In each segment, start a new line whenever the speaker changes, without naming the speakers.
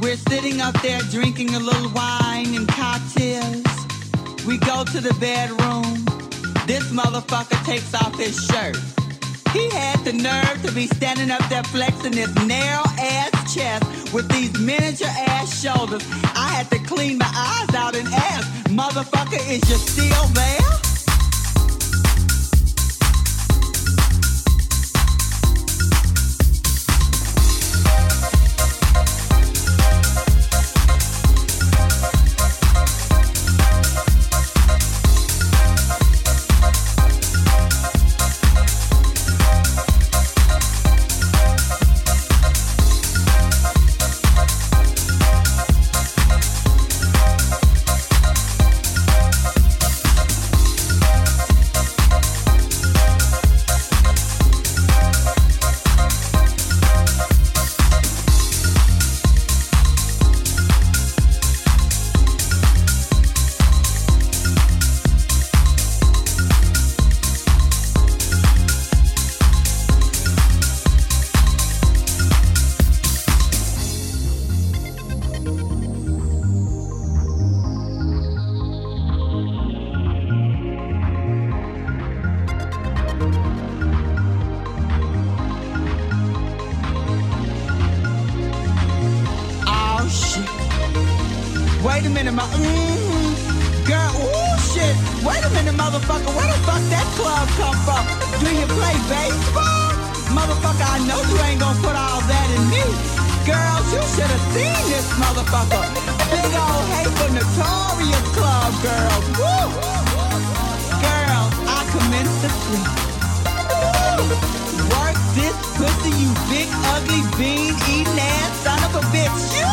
We're sitting up there drinking a little wine and cocktails. We go to the bedroom. This motherfucker takes off his shirt. He had the nerve to be standing up there flexing his narrow ass chest with these miniature ass shoulders. I had to clean my eyes out and ask, motherfucker, is you still there?
Pussy, you big, ugly, bean eating ass son of a bitch. You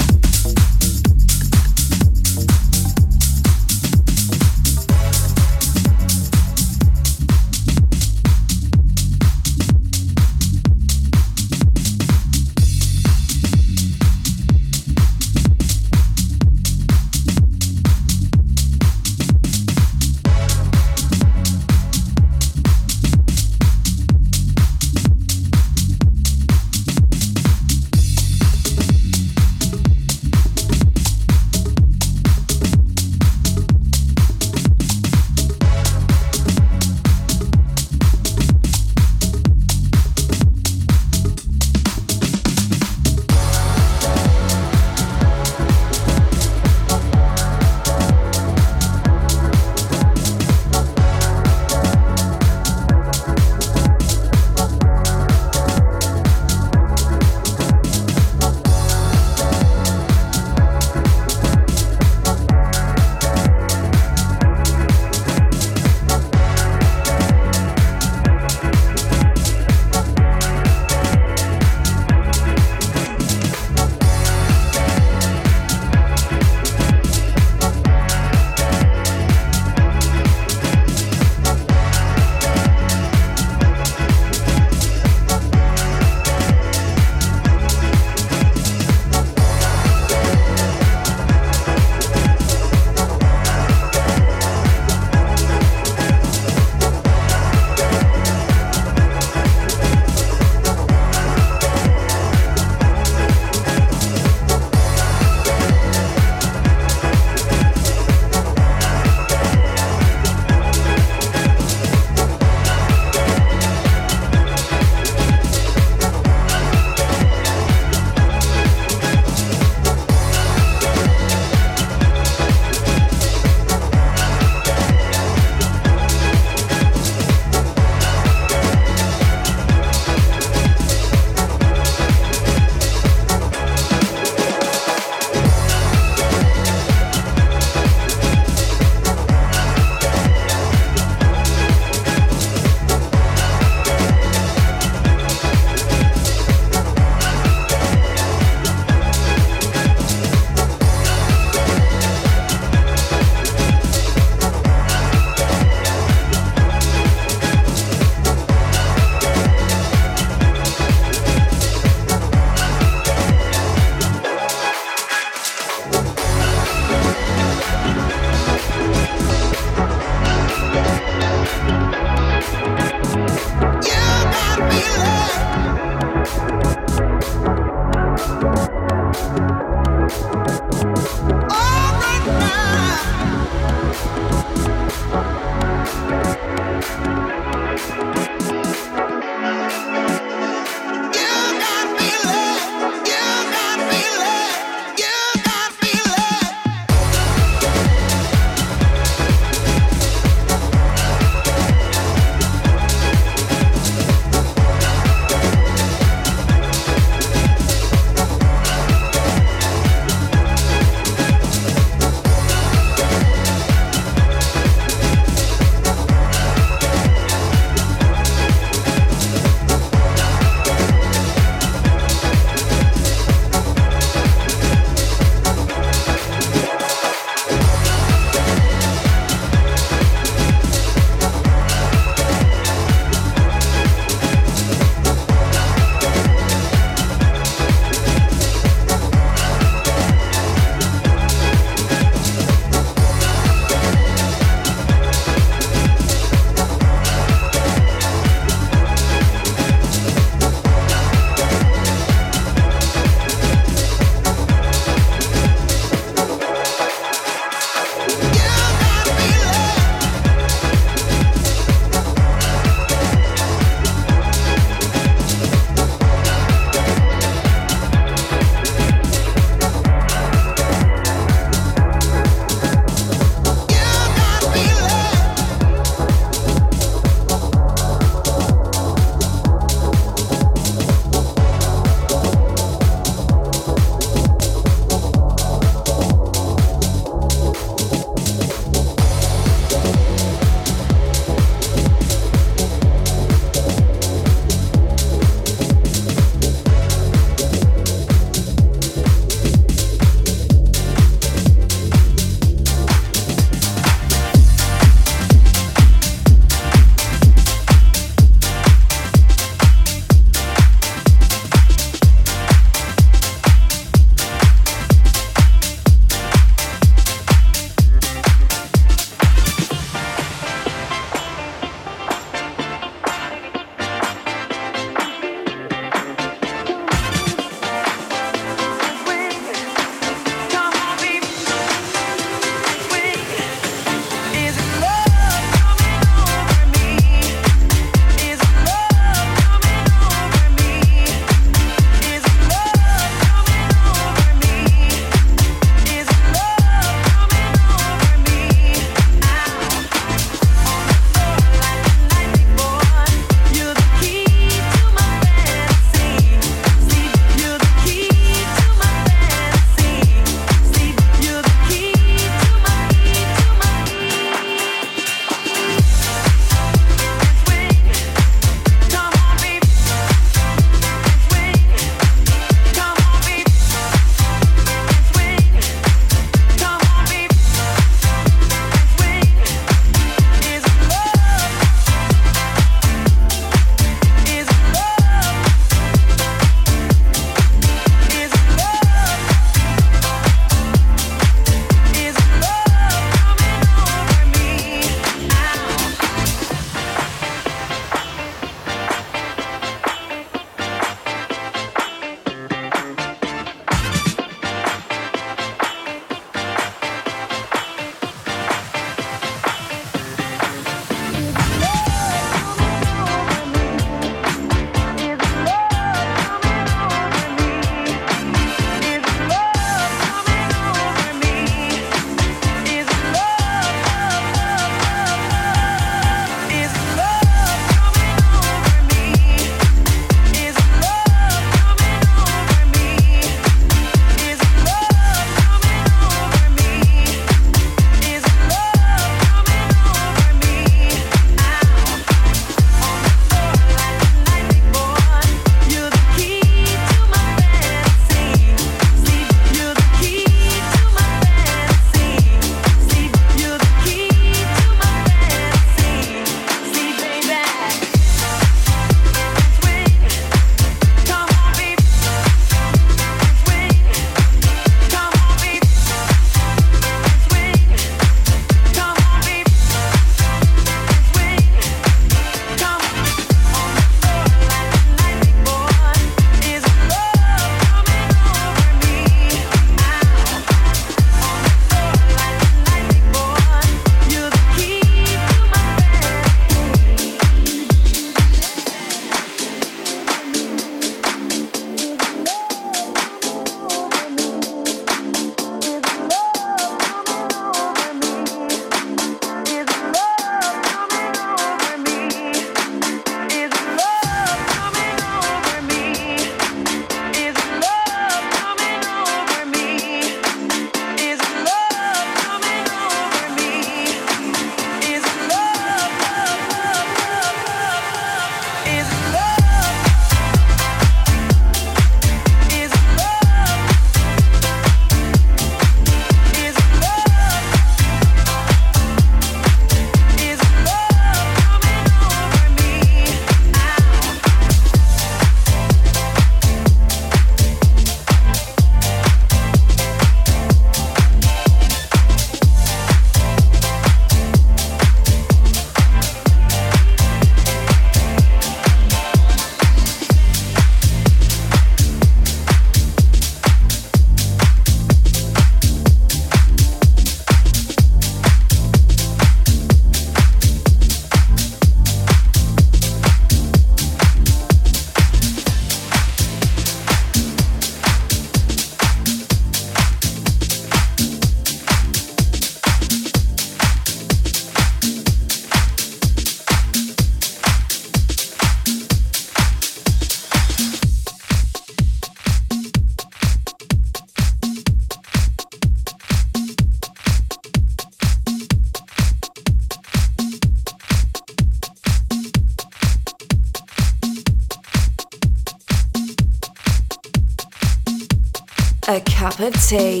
cup of Thea.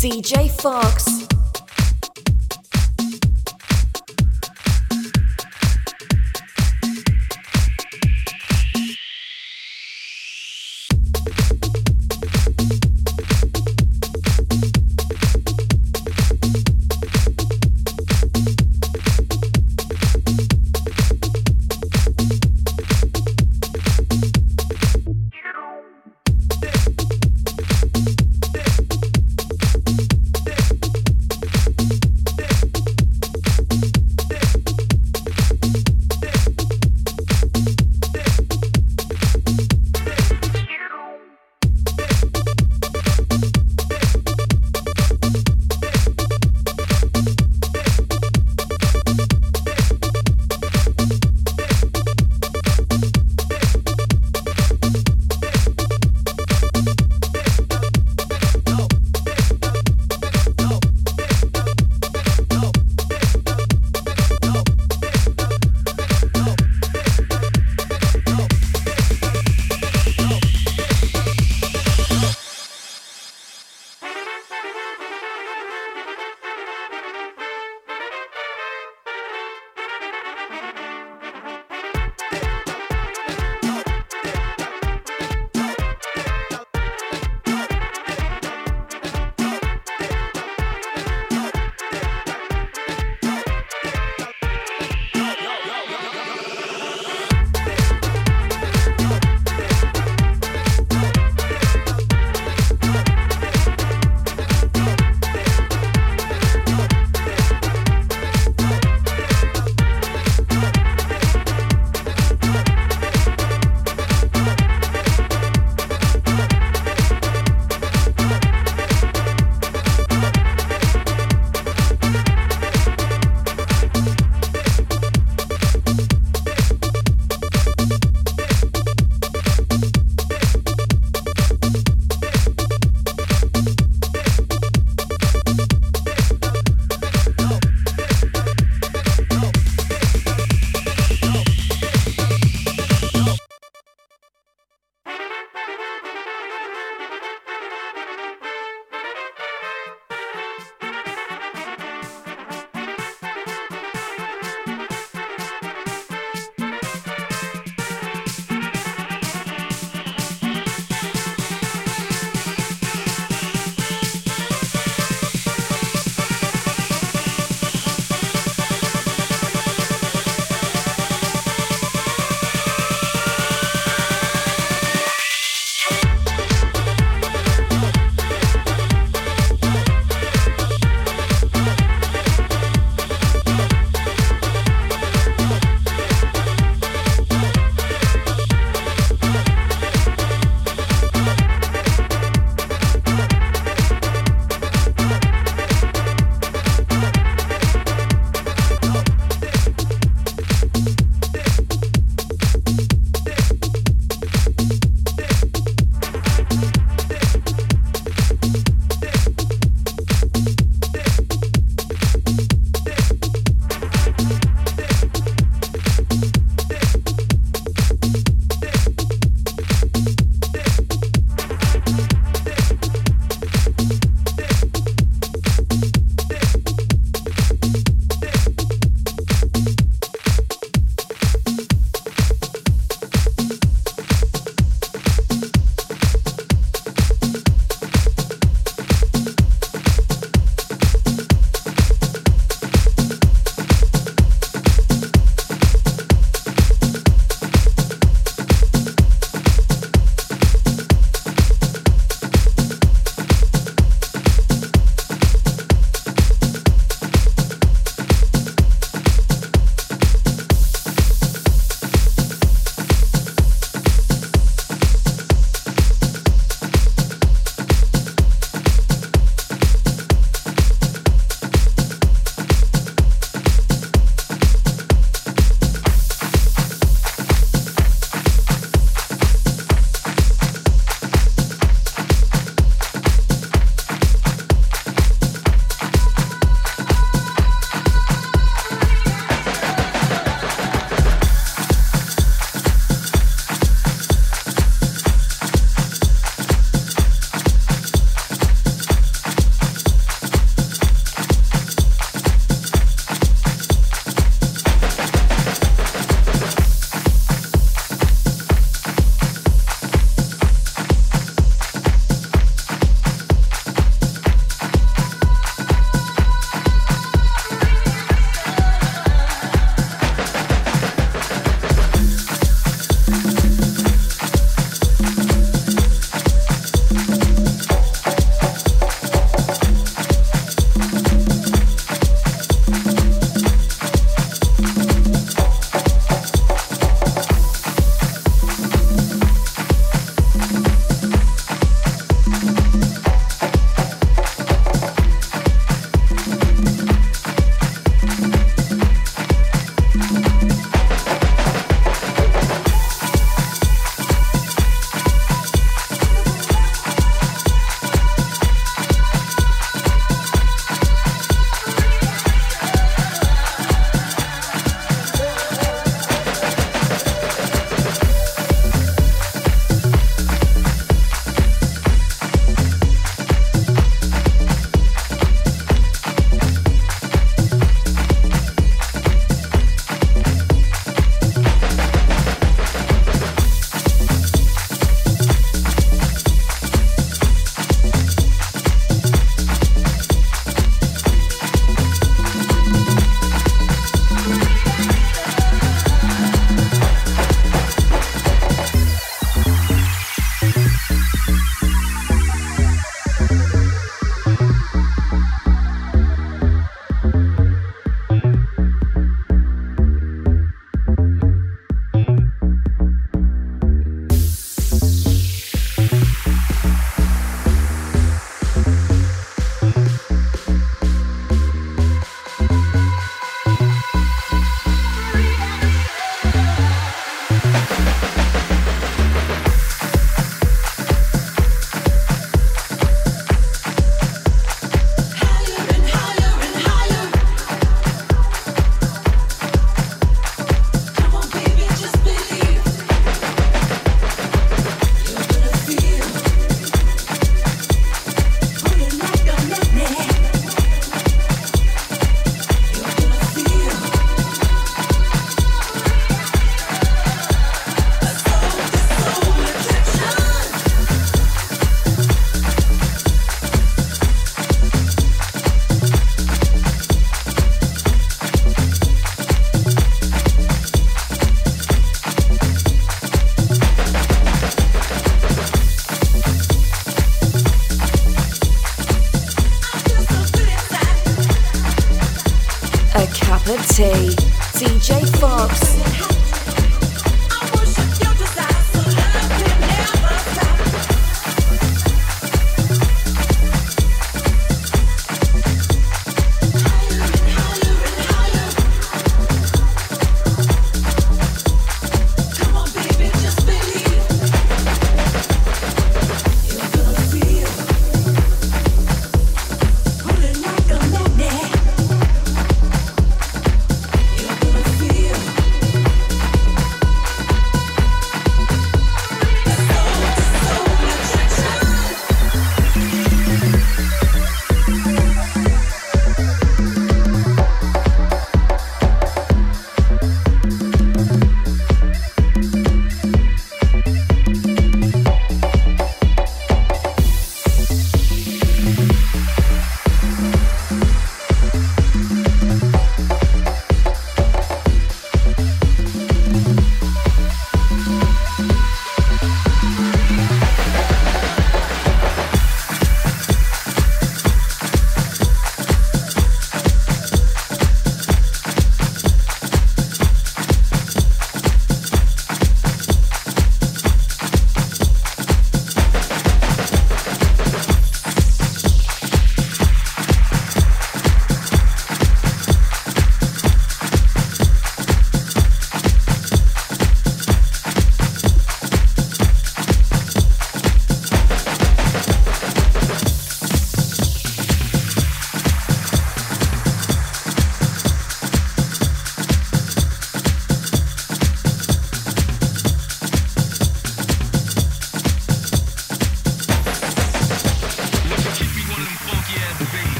DJ Fox.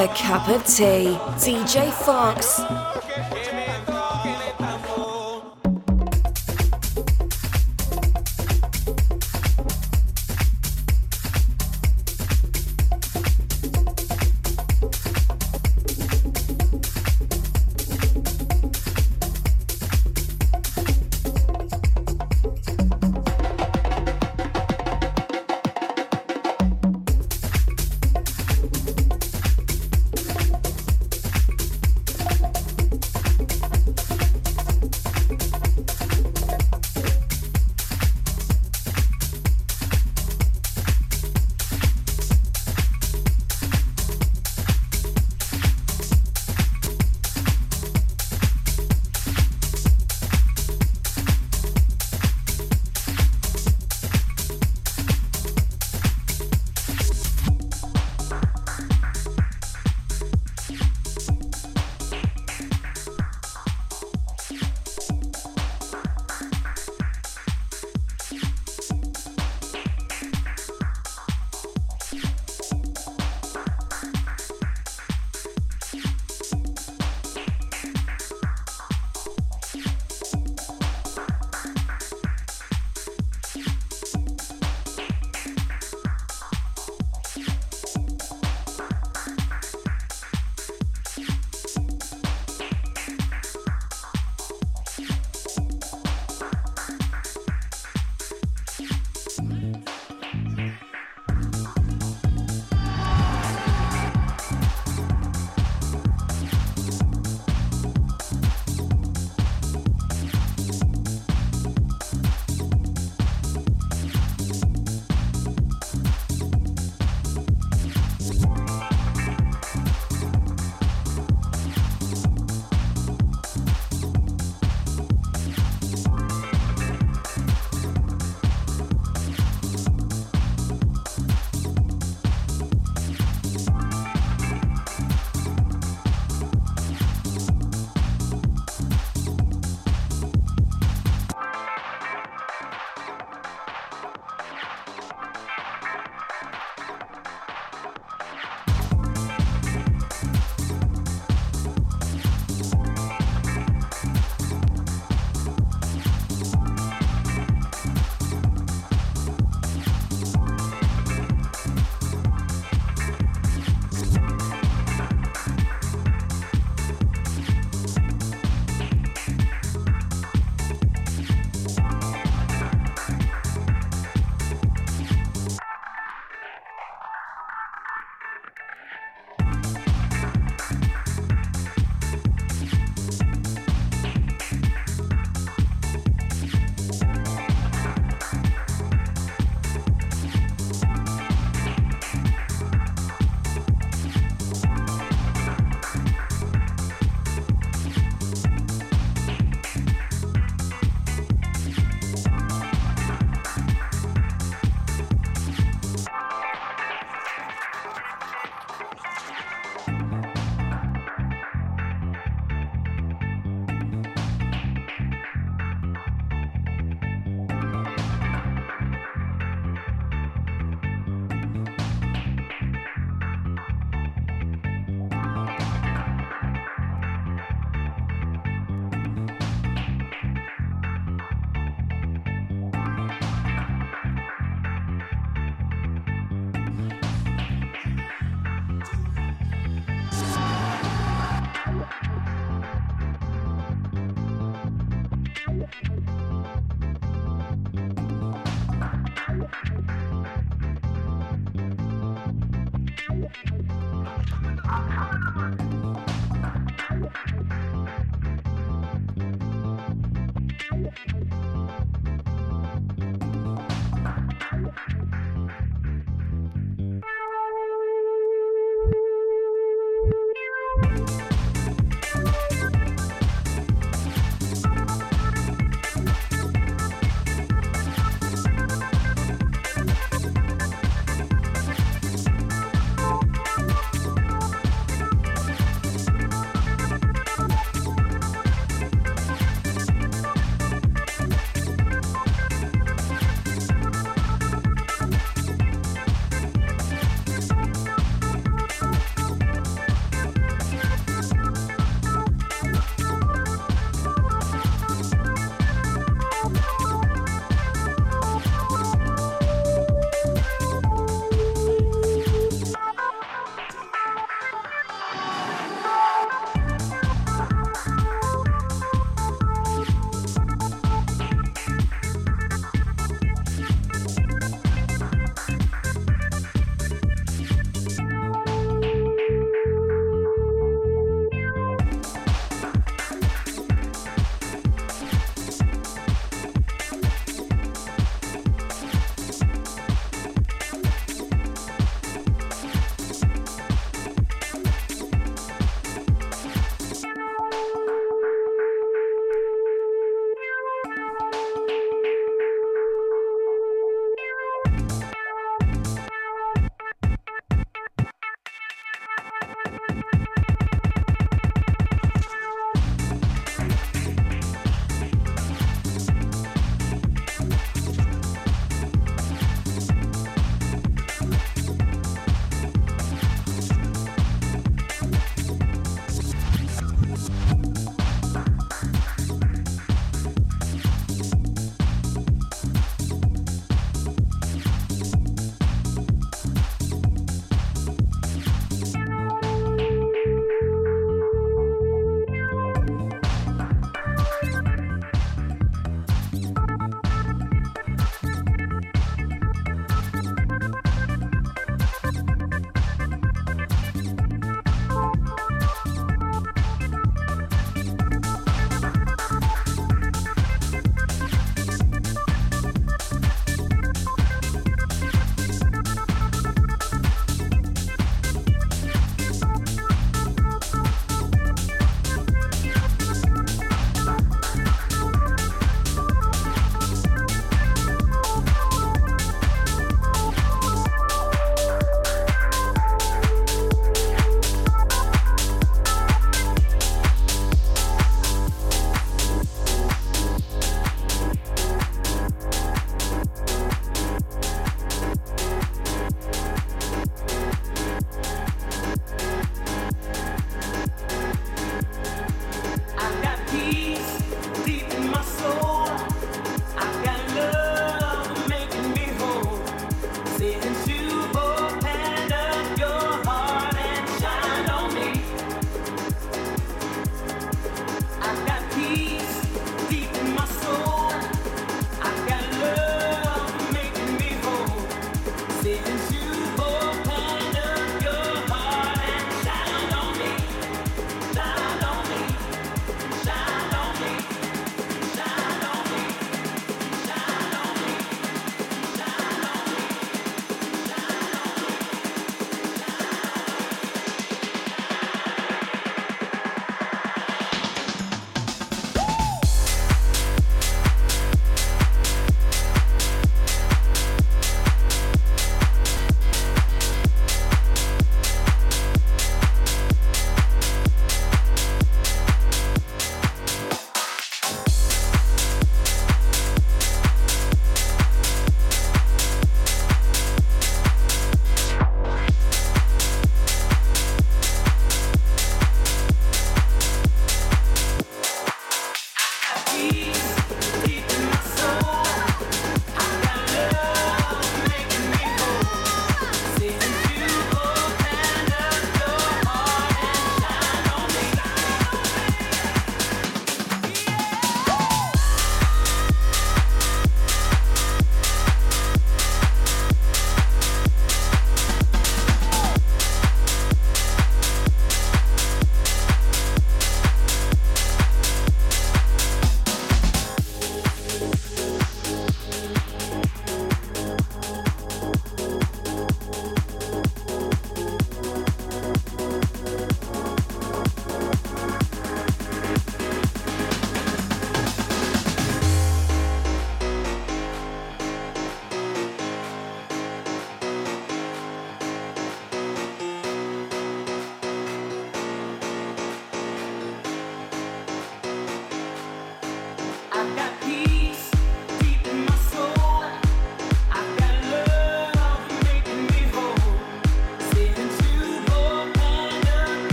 A cup of Thea. DJ Fox.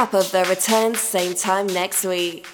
Of the return same time next week.